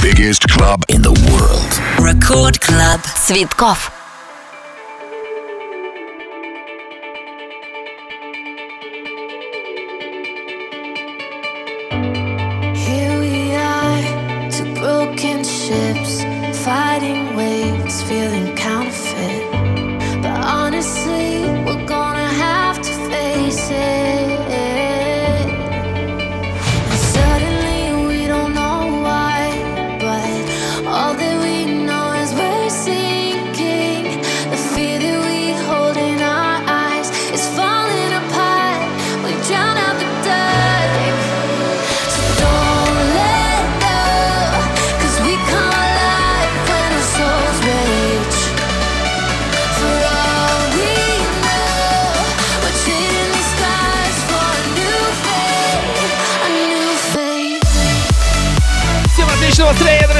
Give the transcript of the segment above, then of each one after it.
biggest club in the world. Record Club. Цветков.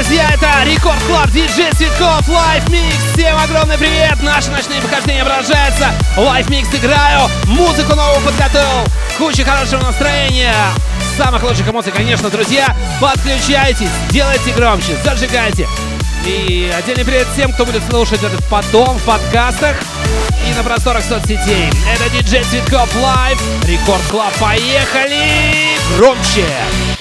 Друзья, это Record Club, диджей Цветков, Live Mix. Всем огромный привет! Наши ночные похождения продолжаются. Live Mix играю, музыку новую подготовил, куча хорошего настроения. Самых лучших эмоций, конечно, друзья. Подключайтесь, делайте громче, зажигайте. И отдельный привет всем, кто будет слушать этот потом в подкастах и на просторах соцсетей. Это диджей Цветков Live, Record Club, поехали! Громче! said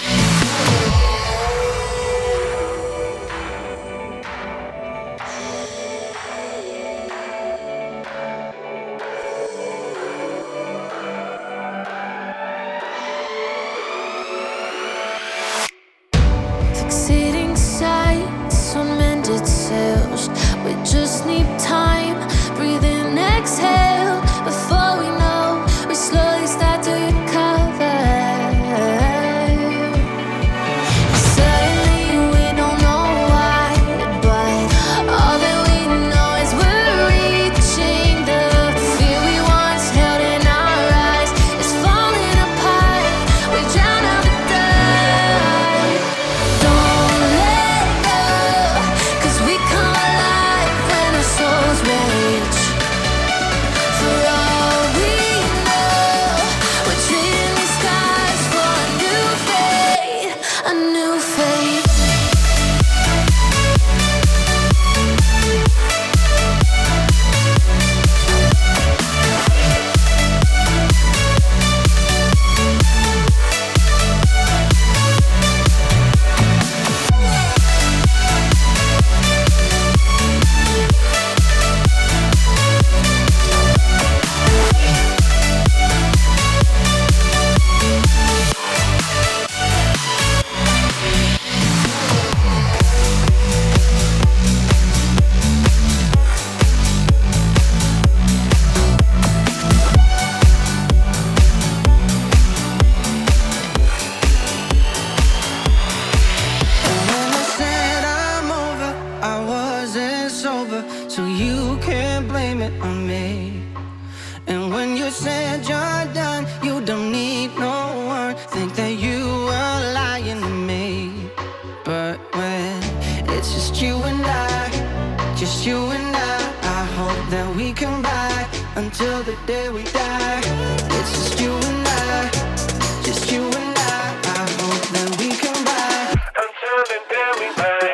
and then we bang.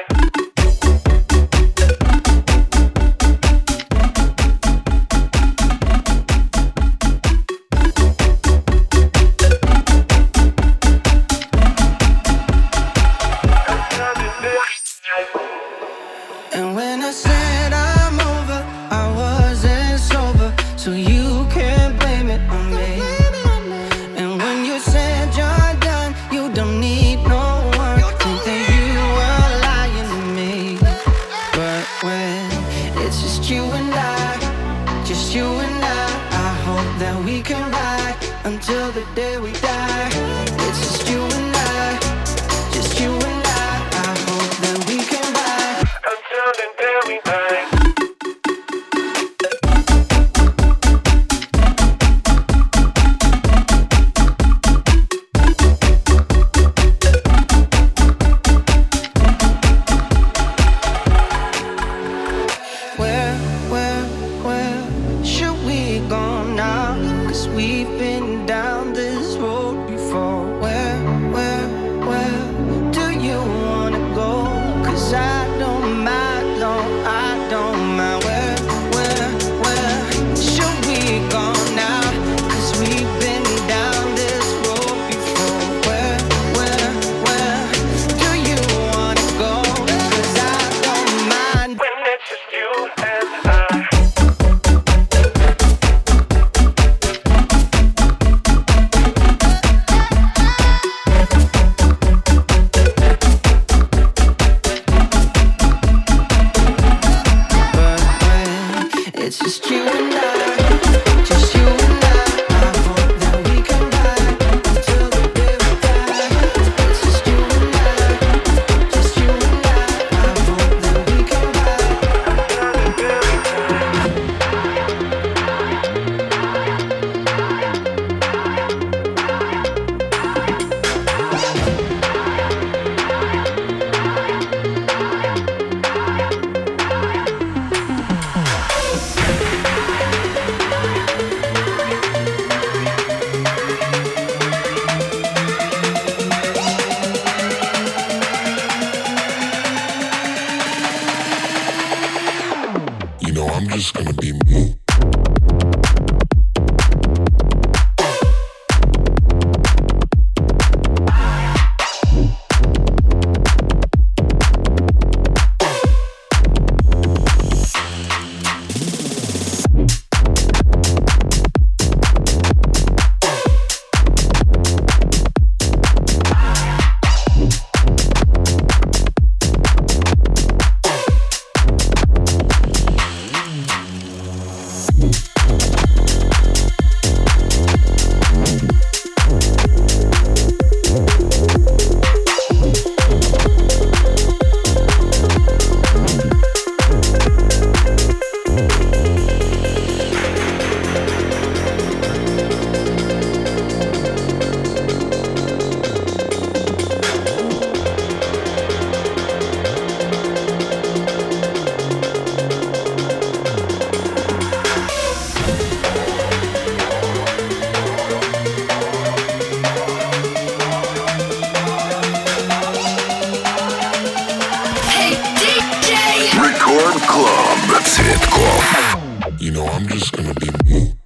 Цветков. You know, I'm just gonna be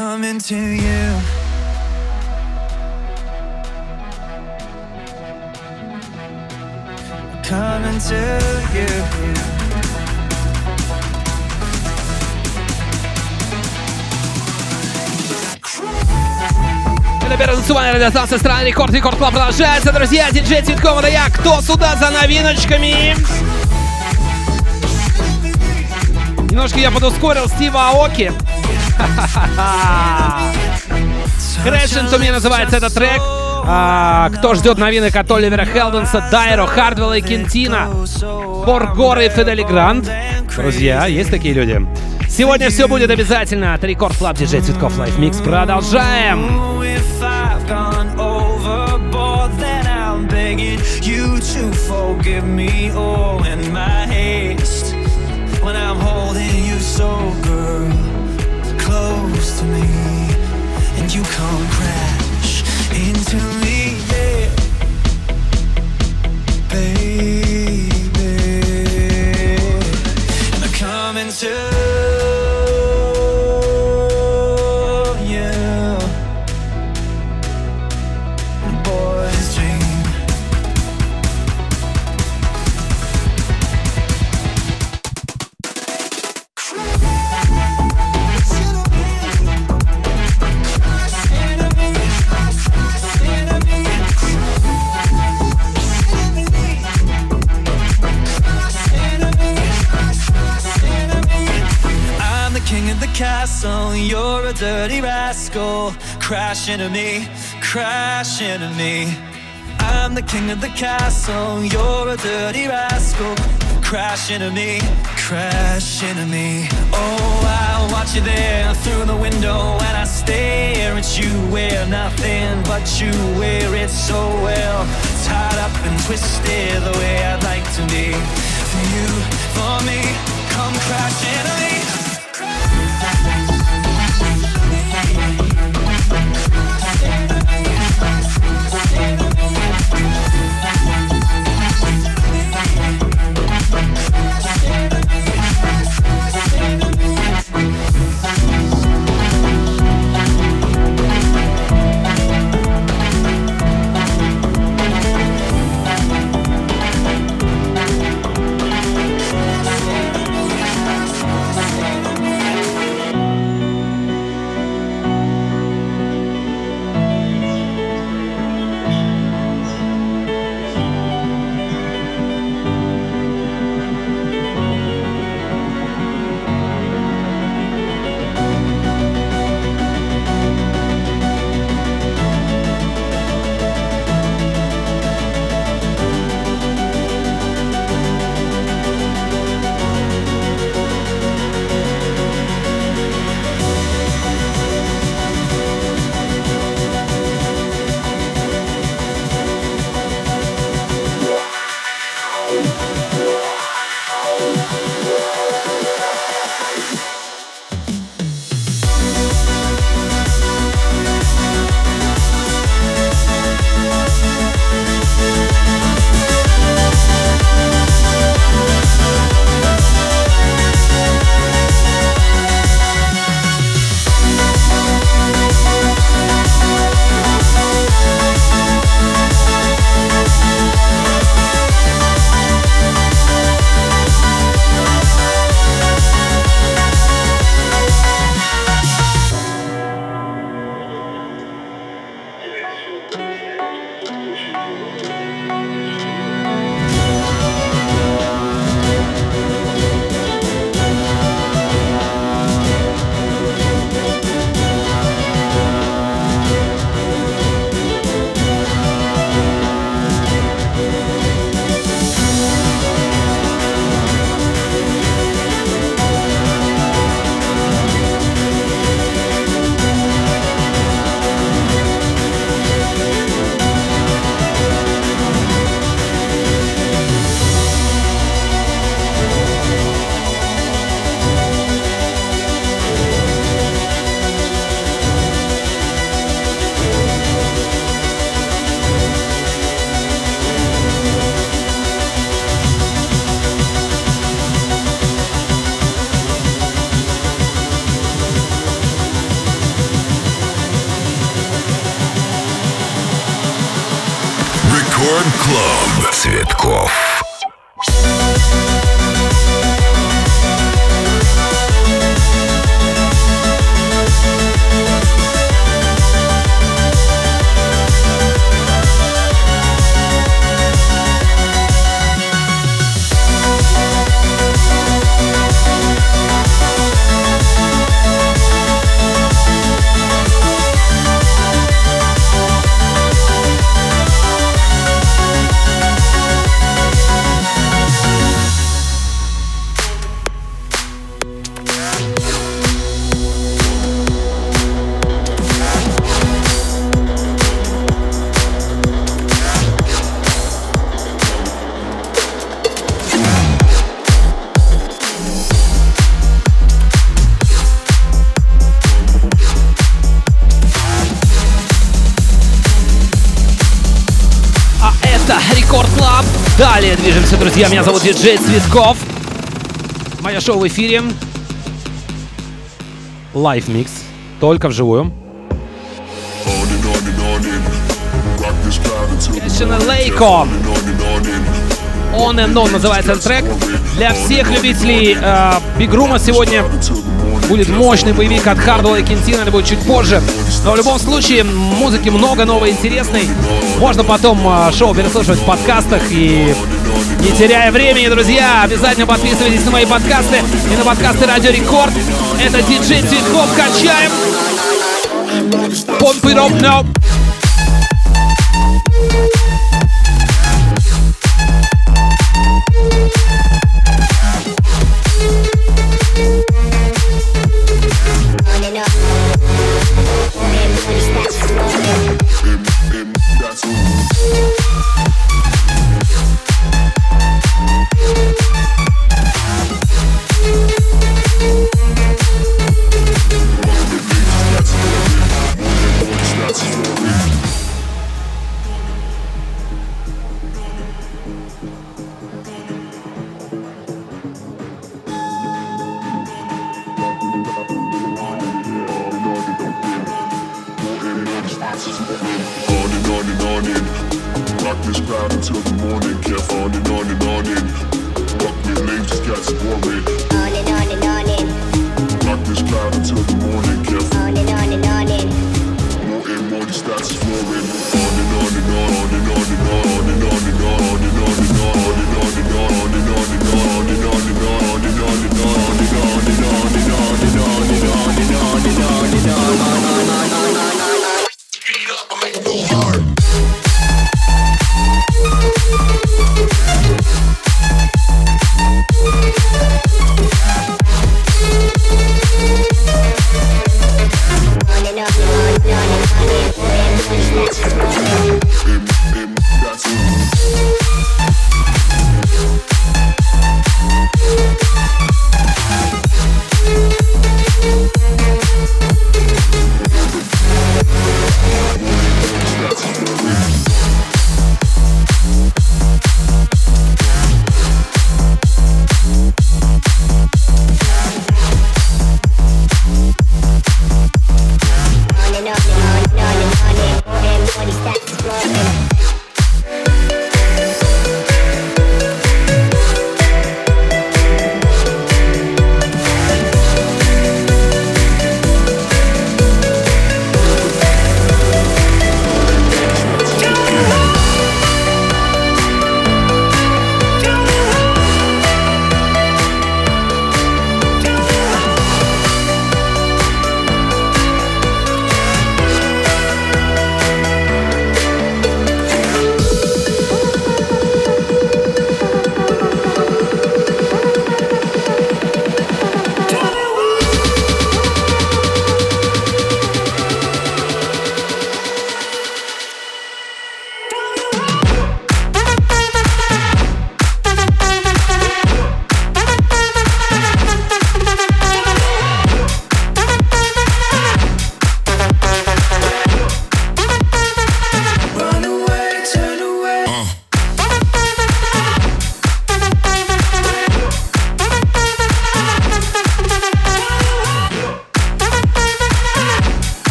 coming to you. Coming to you. Это первая танцевальная радиостанция страны Record. Record Club продолжается, друзья. Диджей Цветков, это я. Кто сюда за новиночками? Немножко я подускорил Стива Аоки. Crash Into Me называется этот трек. А, кто ждет новинок от Оливера Хелденса, Дайро, Хардвелла и Квинтино, Боргора и Фидель Грант? Друзья, есть такие люди. Сегодня все будет обязательно от Record Club Диджей Цветков Live Mix. Продолжаем. When I'm holding you so, close to me, and you come crash into me, yeah, baby, and I'm coming to castle, you're a dirty rascal. Crash into me, crash into me. I'm the king of the castle, you're a dirty rascal. Crash into me, crash into me. Oh, I watch you there through the window, and I stare at you wear nothing but you wear it so well. Tied up and twisted the way I'd like to be. For you, for me, come crash into me. Bye. Друзья. Меня зовут диджей Цветков. Мое шоу в эфире. Live Mix. Только вживую. Кэшина Лейко. On and On называется трек. Для всех любителей э, Бигрума сегодня будет мощный боевик от Хардвелла и Кентина, это будет чуть позже. Но в любом случае, музыки много новой, интересной. Можно потом э, шоу переслушивать в подкастах и не теряя времени, друзья, обязательно подписывайтесь на мои подкасты и на подкасты Радио Рекорд. Это диджей Цветков, качаем. Pump it up now.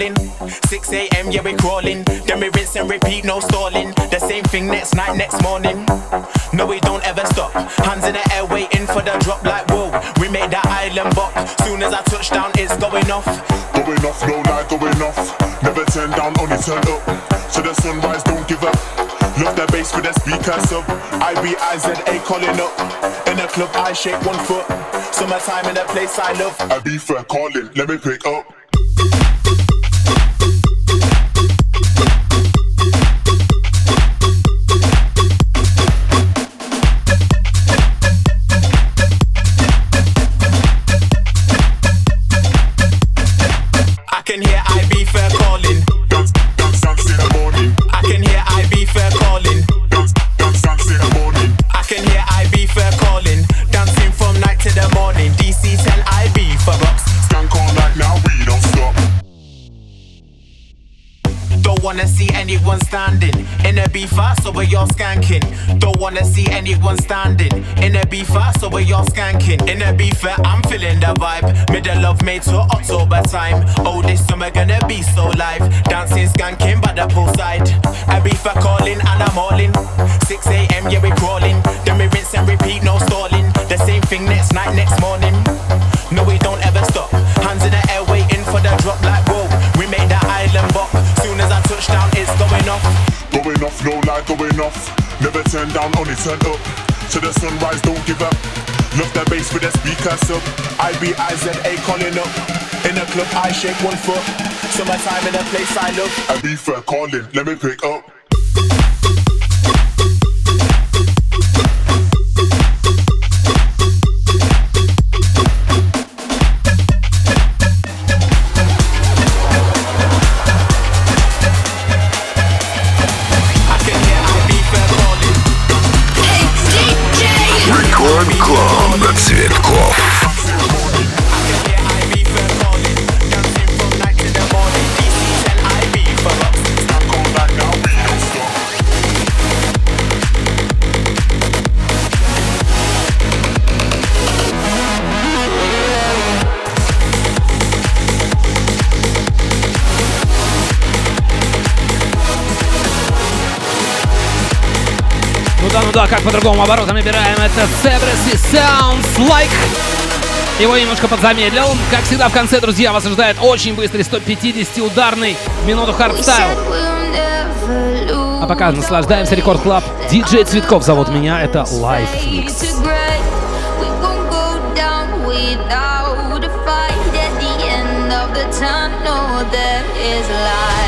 And I'm all in. 6 a.m. yeah we crawling. Then we rinse and repeat, no stalling. The same thing next night, next morning. No, we don't ever stop. Hands in the air waiting for the drop like whoa. We made that island bop. Soon as I touch down, it's going off. Going off, no lie, going off. Never turn down, only turn up. So the sunrise, don't give up. Love the bass with the speakers up. I-B-I-Z-A calling up. In the club, I shake one foot. Summertime in the place I love. I be fair calling, let me pick up. Anyone standing. In a beef so we all skanking. In a beef I'm feeling the vibe. Middle of May to October time. Oh, this summer gonna be so live. Dancing, skanking by the poolside. A beef calling and I'm all in. 6 a.m. yeah we crawling. Then we rinse and repeat, no stalling. The same thing next night, next morning. No, we don't ever stop. Hands in the air waiting for the drop like Soon as I touch down, it's going off. Going off, no lie, going off. Never turn down, only turn up. To the sunrise, don't give up. Love the bass with the speakers up. I-B-I-Z-A calling up. In a club, I shake one foot. Summertime in a place I love. I be fair calling, let me pick up. Как по другому обороту набираем. Это Cebres Sounds Like. Его немножко подзамедлил. Как всегда в конце, друзья, вас ожидает очень быстрый 150-ударный минуту хардстайл. А пока наслаждаемся Рекорд Клаб. Диджей Цветков зовут меня. Это Live Mix. So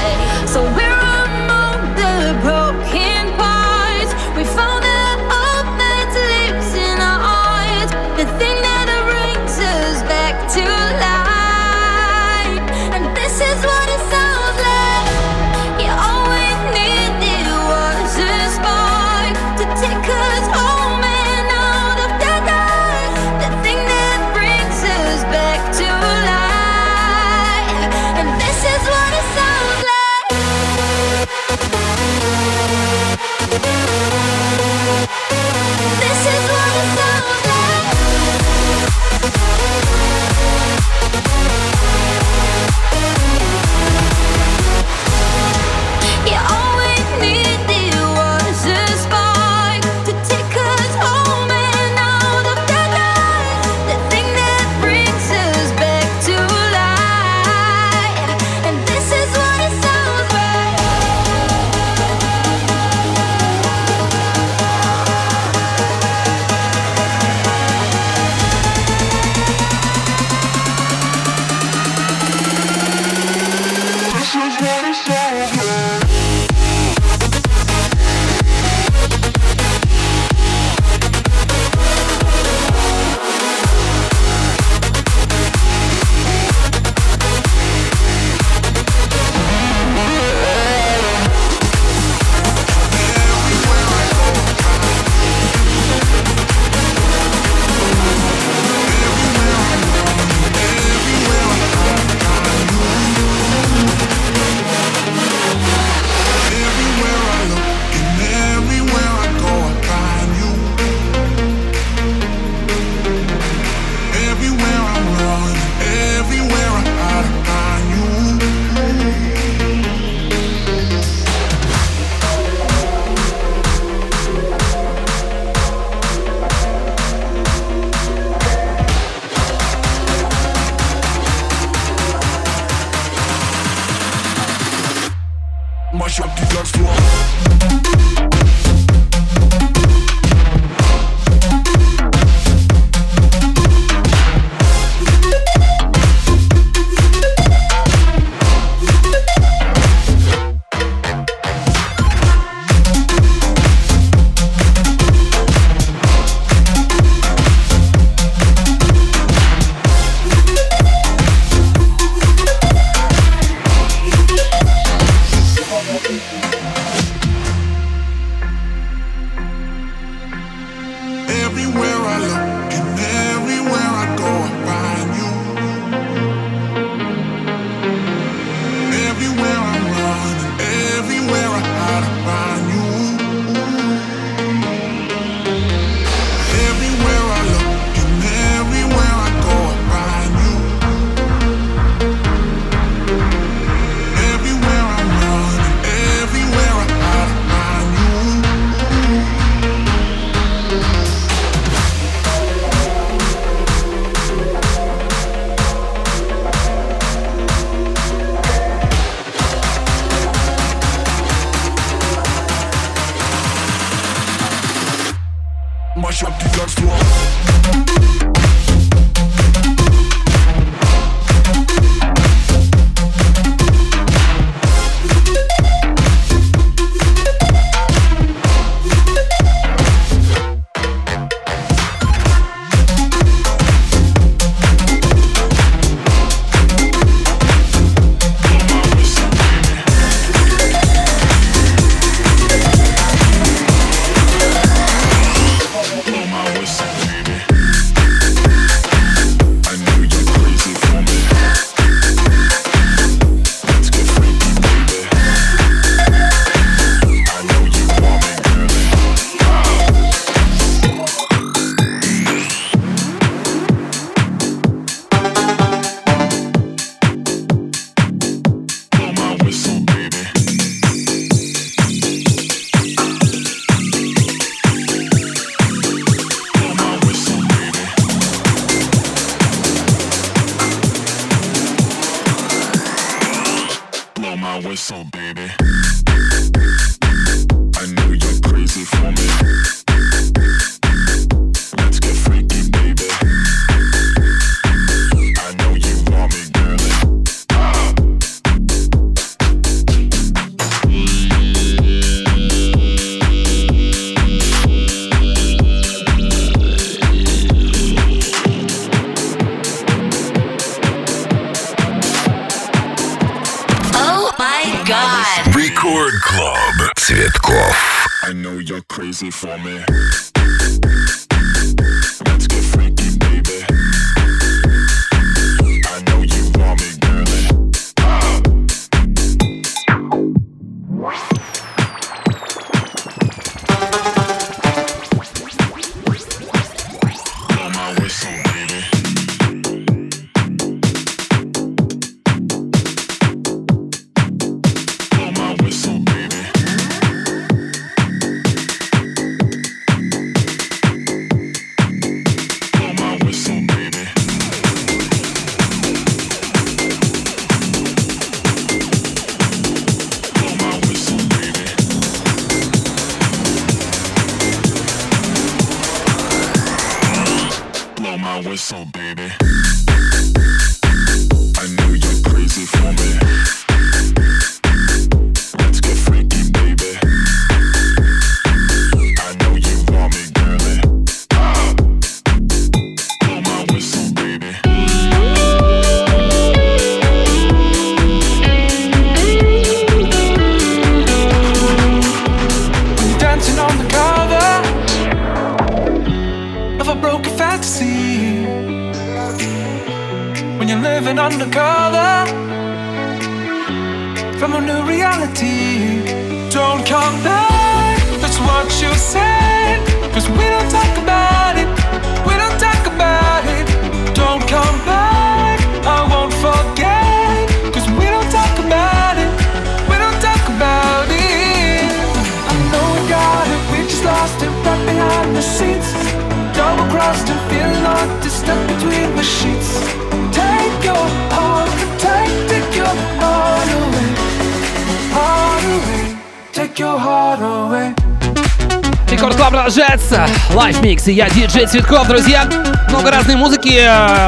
Live Mix и я, диджей Цветков, друзья. Много разной музыки,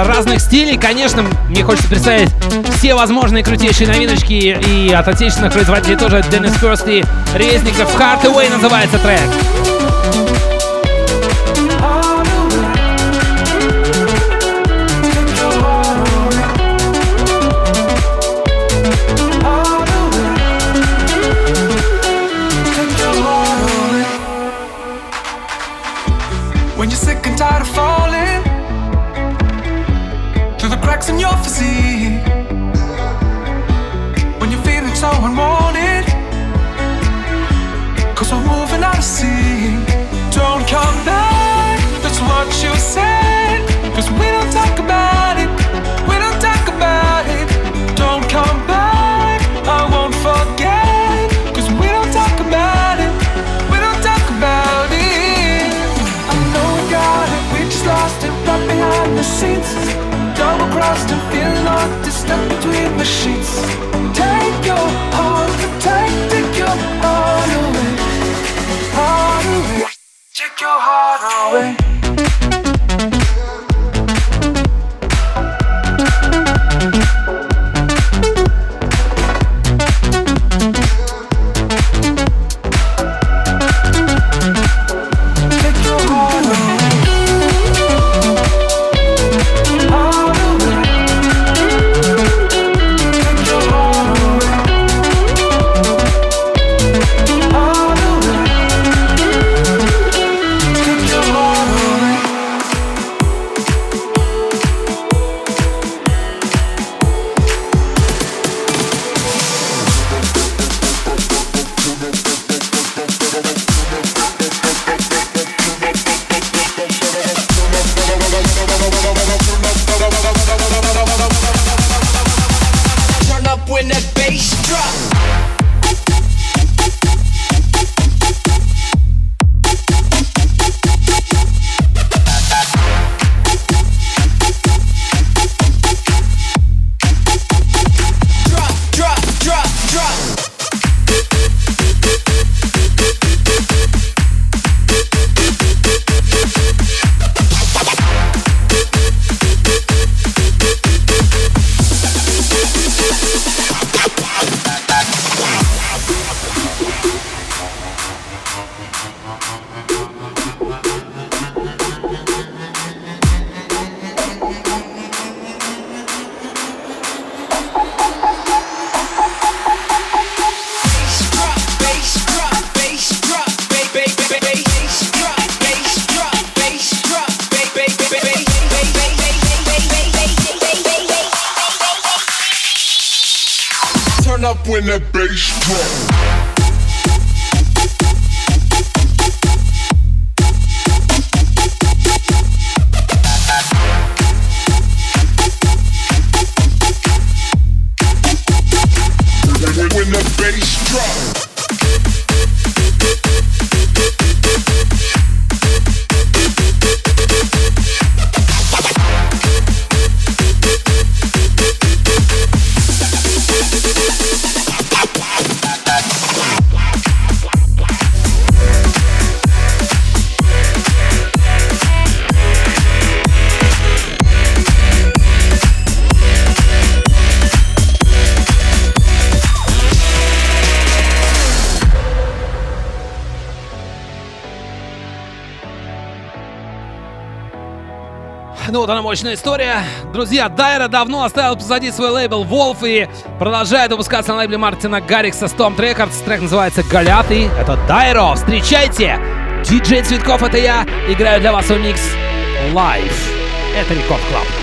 разных стилей. Конечно, мне хочется представить все возможные крутейшие новиночки и от отечественных производителей тоже. Деннис Ферст и Резников. Heart Away называется трек. heart away. Мощная история. Друзья, Дайро давно оставил позади свой лейбл WOLV и продолжает выпускаться на лейбле Мартина Гаррикса STMPD Records. Трек называется Goliath. Это Дайро. Встречайте! Диджей Цветков, это я. Играю для вас в mix Live. Это Record Club.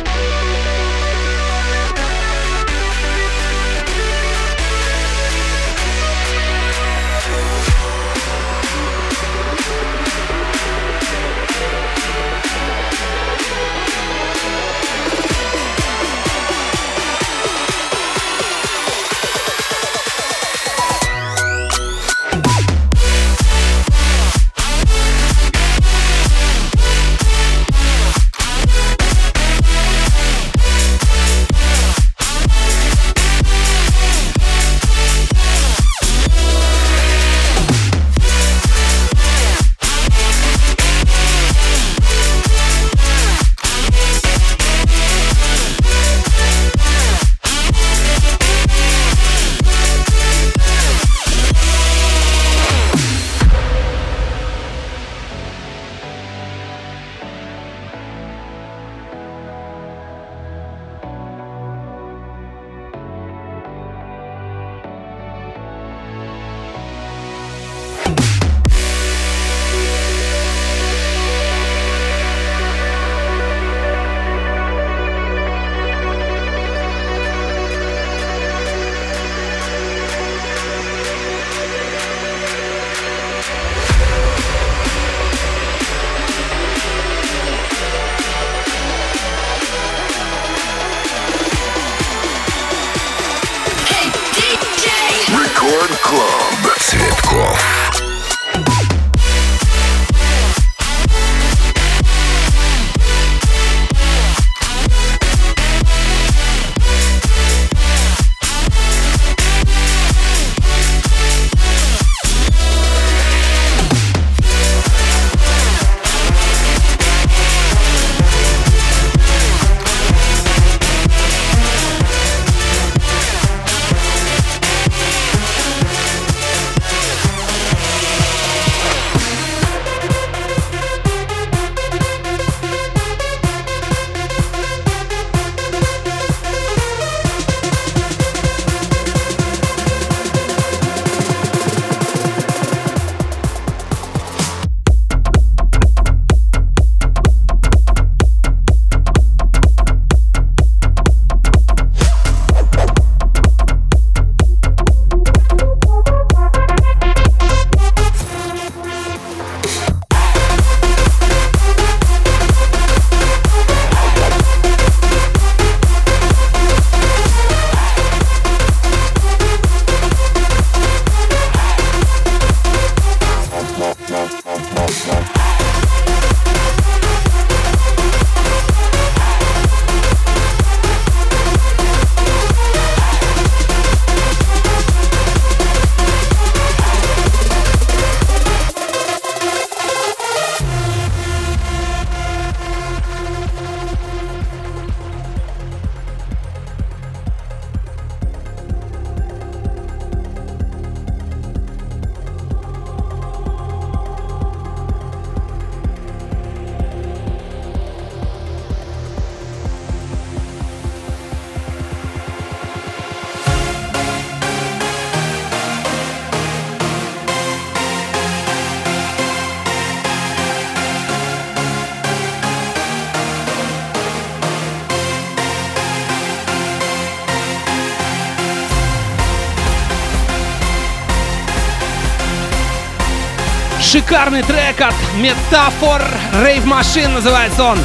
Шикарный трек от Метафор Rave Machine называется он.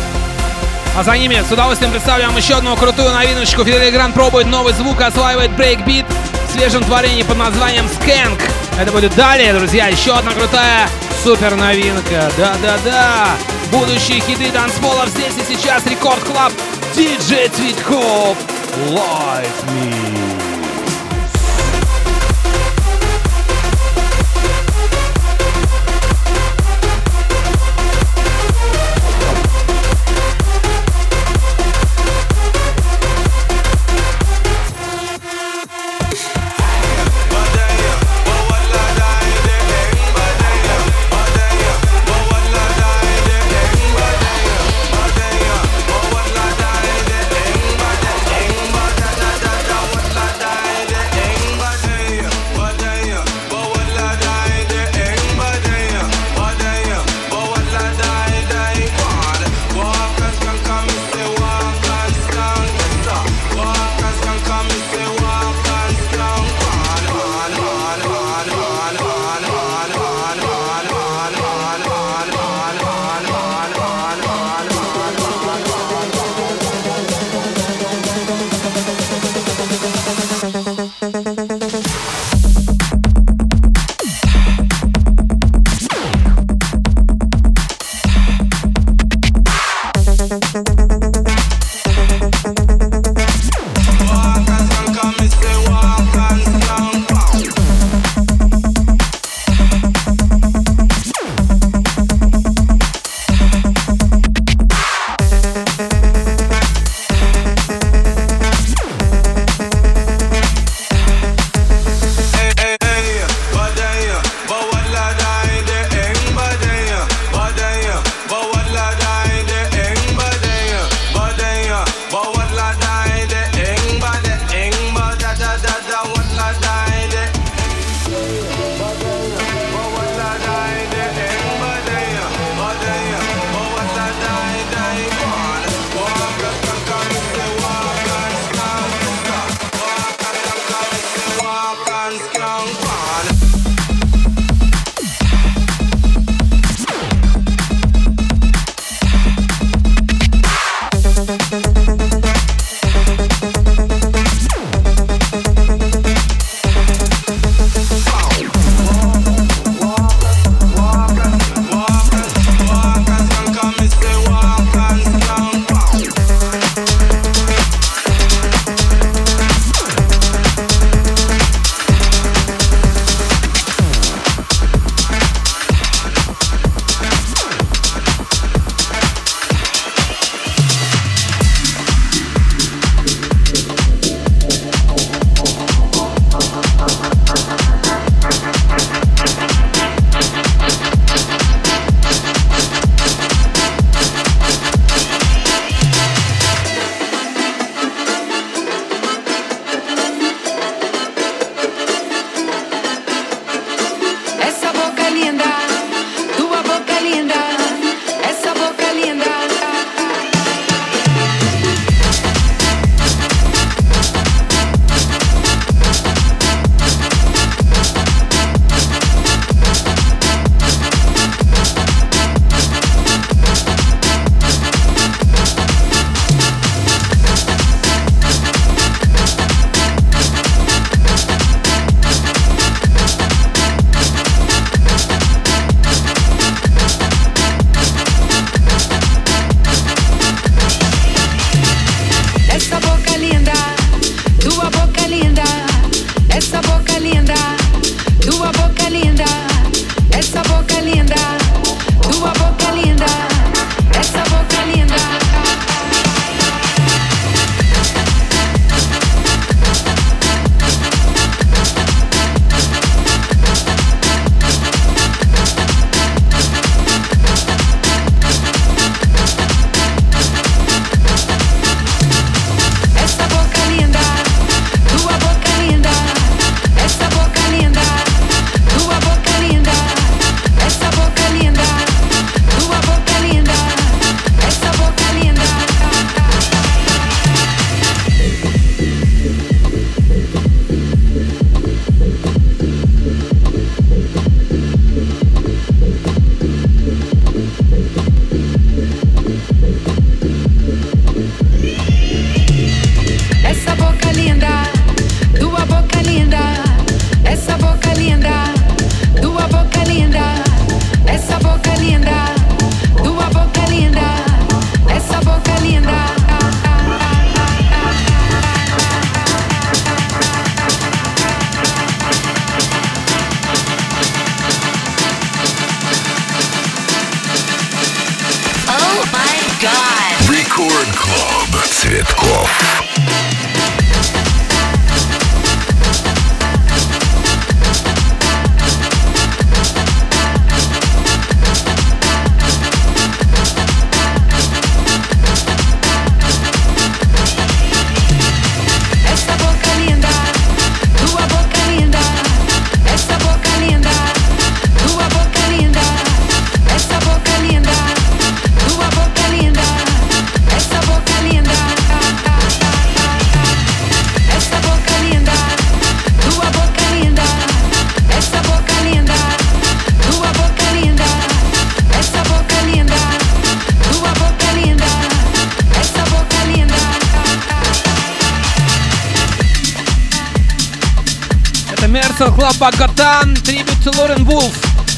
А за ними с удовольствием представляем вам еще одну крутую новиночку. Фидель Грант пробует новый звук, осваивает брейкбит в свежем творении под названием Skank. Это будет далее, друзья, еще одна крутая супер новинка. Да-да-да. Будущие хиты танцполов здесь и сейчас. Record Club. Диджей Цветков. Live Mix.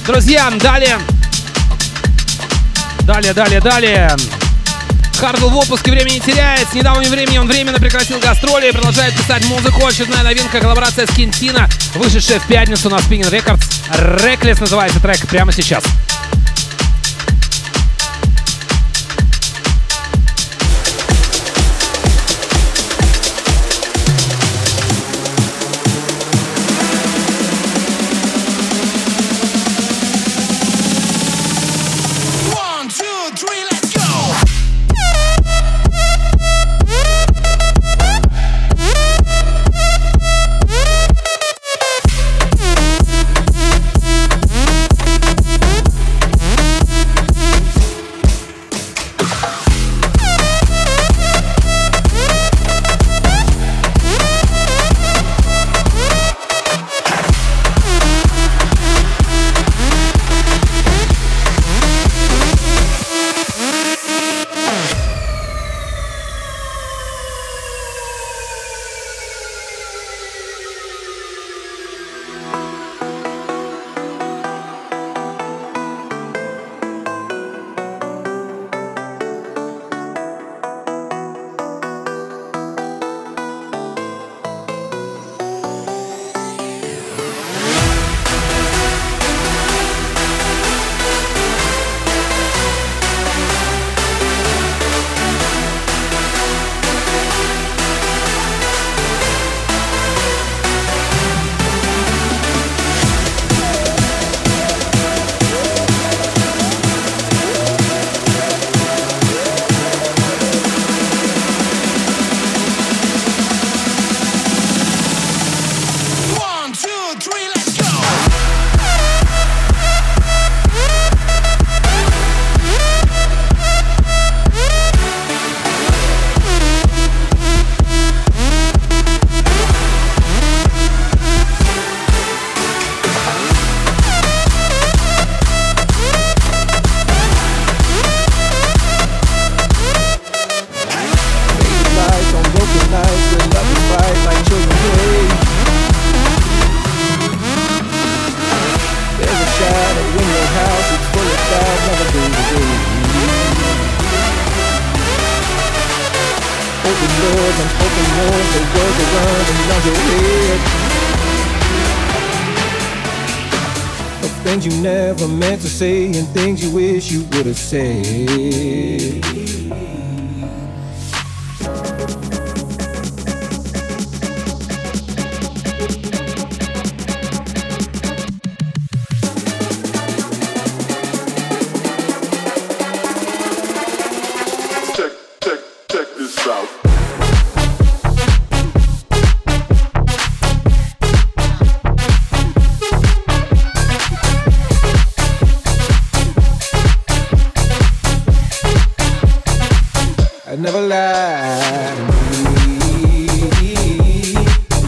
Друзья, далее. Далее, далее, далее. Хардл в отпуске времени теряет. С недавнего времени он временно прекратил гастроли и продолжает писать музыку. Очередная новинка, коллаборация с Кентина, вышедшая в пятницу на Spinning Records. Reckless называется трек прямо сейчас. saying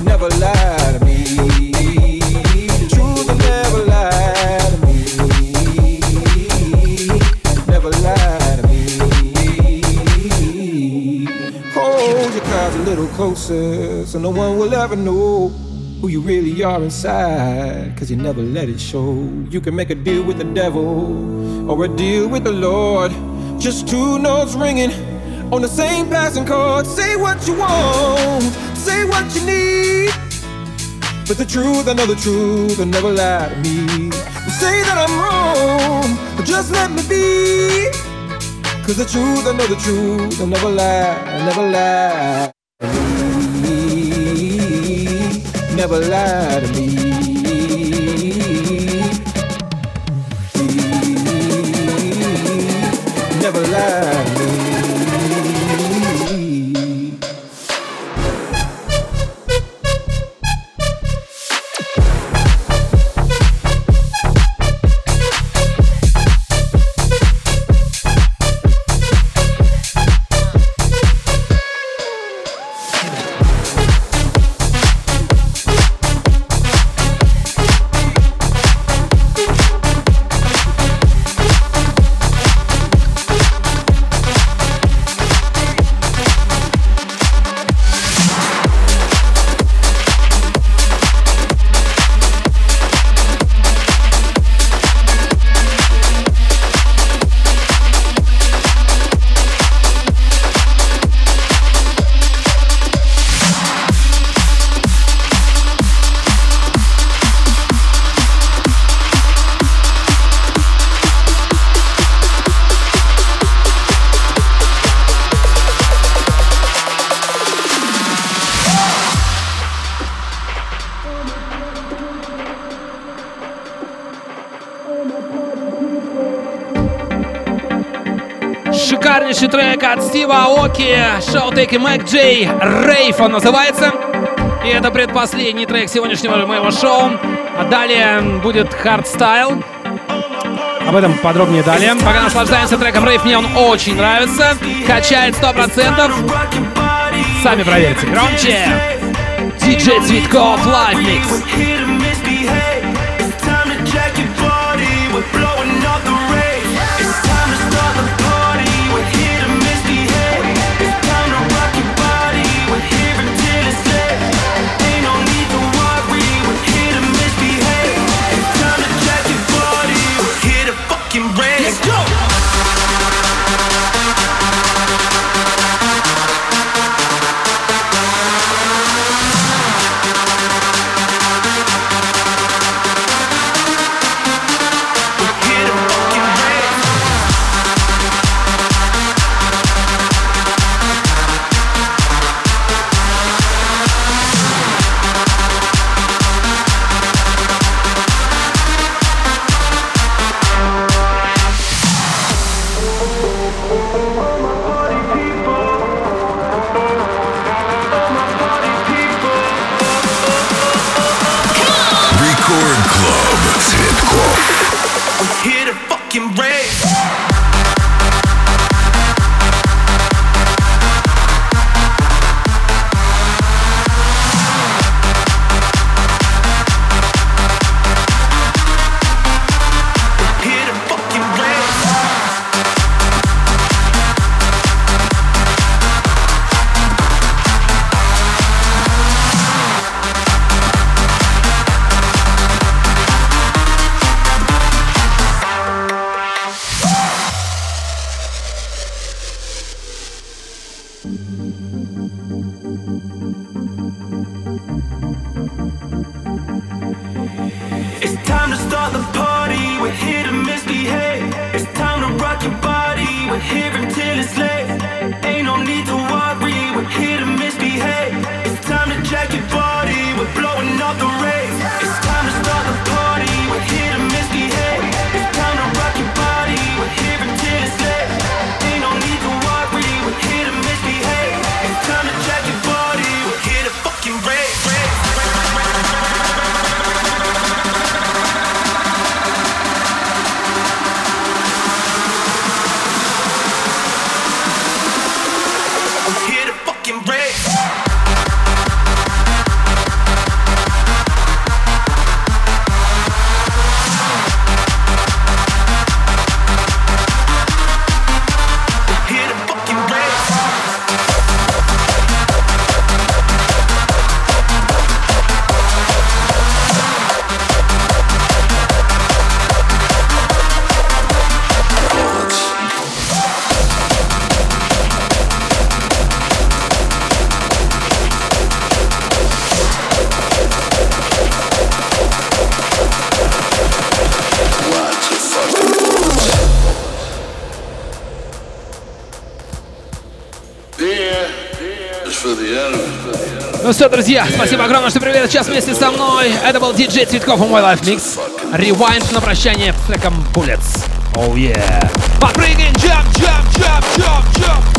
Never lie to me. Truth never to me. Never lie to me. Hold your cards a little closer so no one will ever know who you really are inside, cause you never let it show. You can make a deal with the devil or a deal with the Lord. Just two notes ringing on the same passing chord. Say what you want, say what you need. But the truth, I know the truth, and never lie to me. Say that I'm wrong, but just let me be. Cause the truth, I know the truth, I never lie, never lie. Never lie to me. От Стива Аоки, Шоутек и MAKJ, Rave он называется. И это предпоследний трек сегодняшнего моего шоу. А далее будет хардстайл. Об этом подробнее далее. Пока наслаждаемся треком Рейв, мне он очень нравится. Качает 100%. Сами проверьте. Громче. DJ Цветков Live Mix. can break. Все, друзья, спасибо огромное, что привели сейчас вместе со мной. Это был диджей Цветков и мой Mix. Rewind на прощание треком Bullets. Oh yeah. Подпрыгиваем, jump, jump, jump, jump, jump.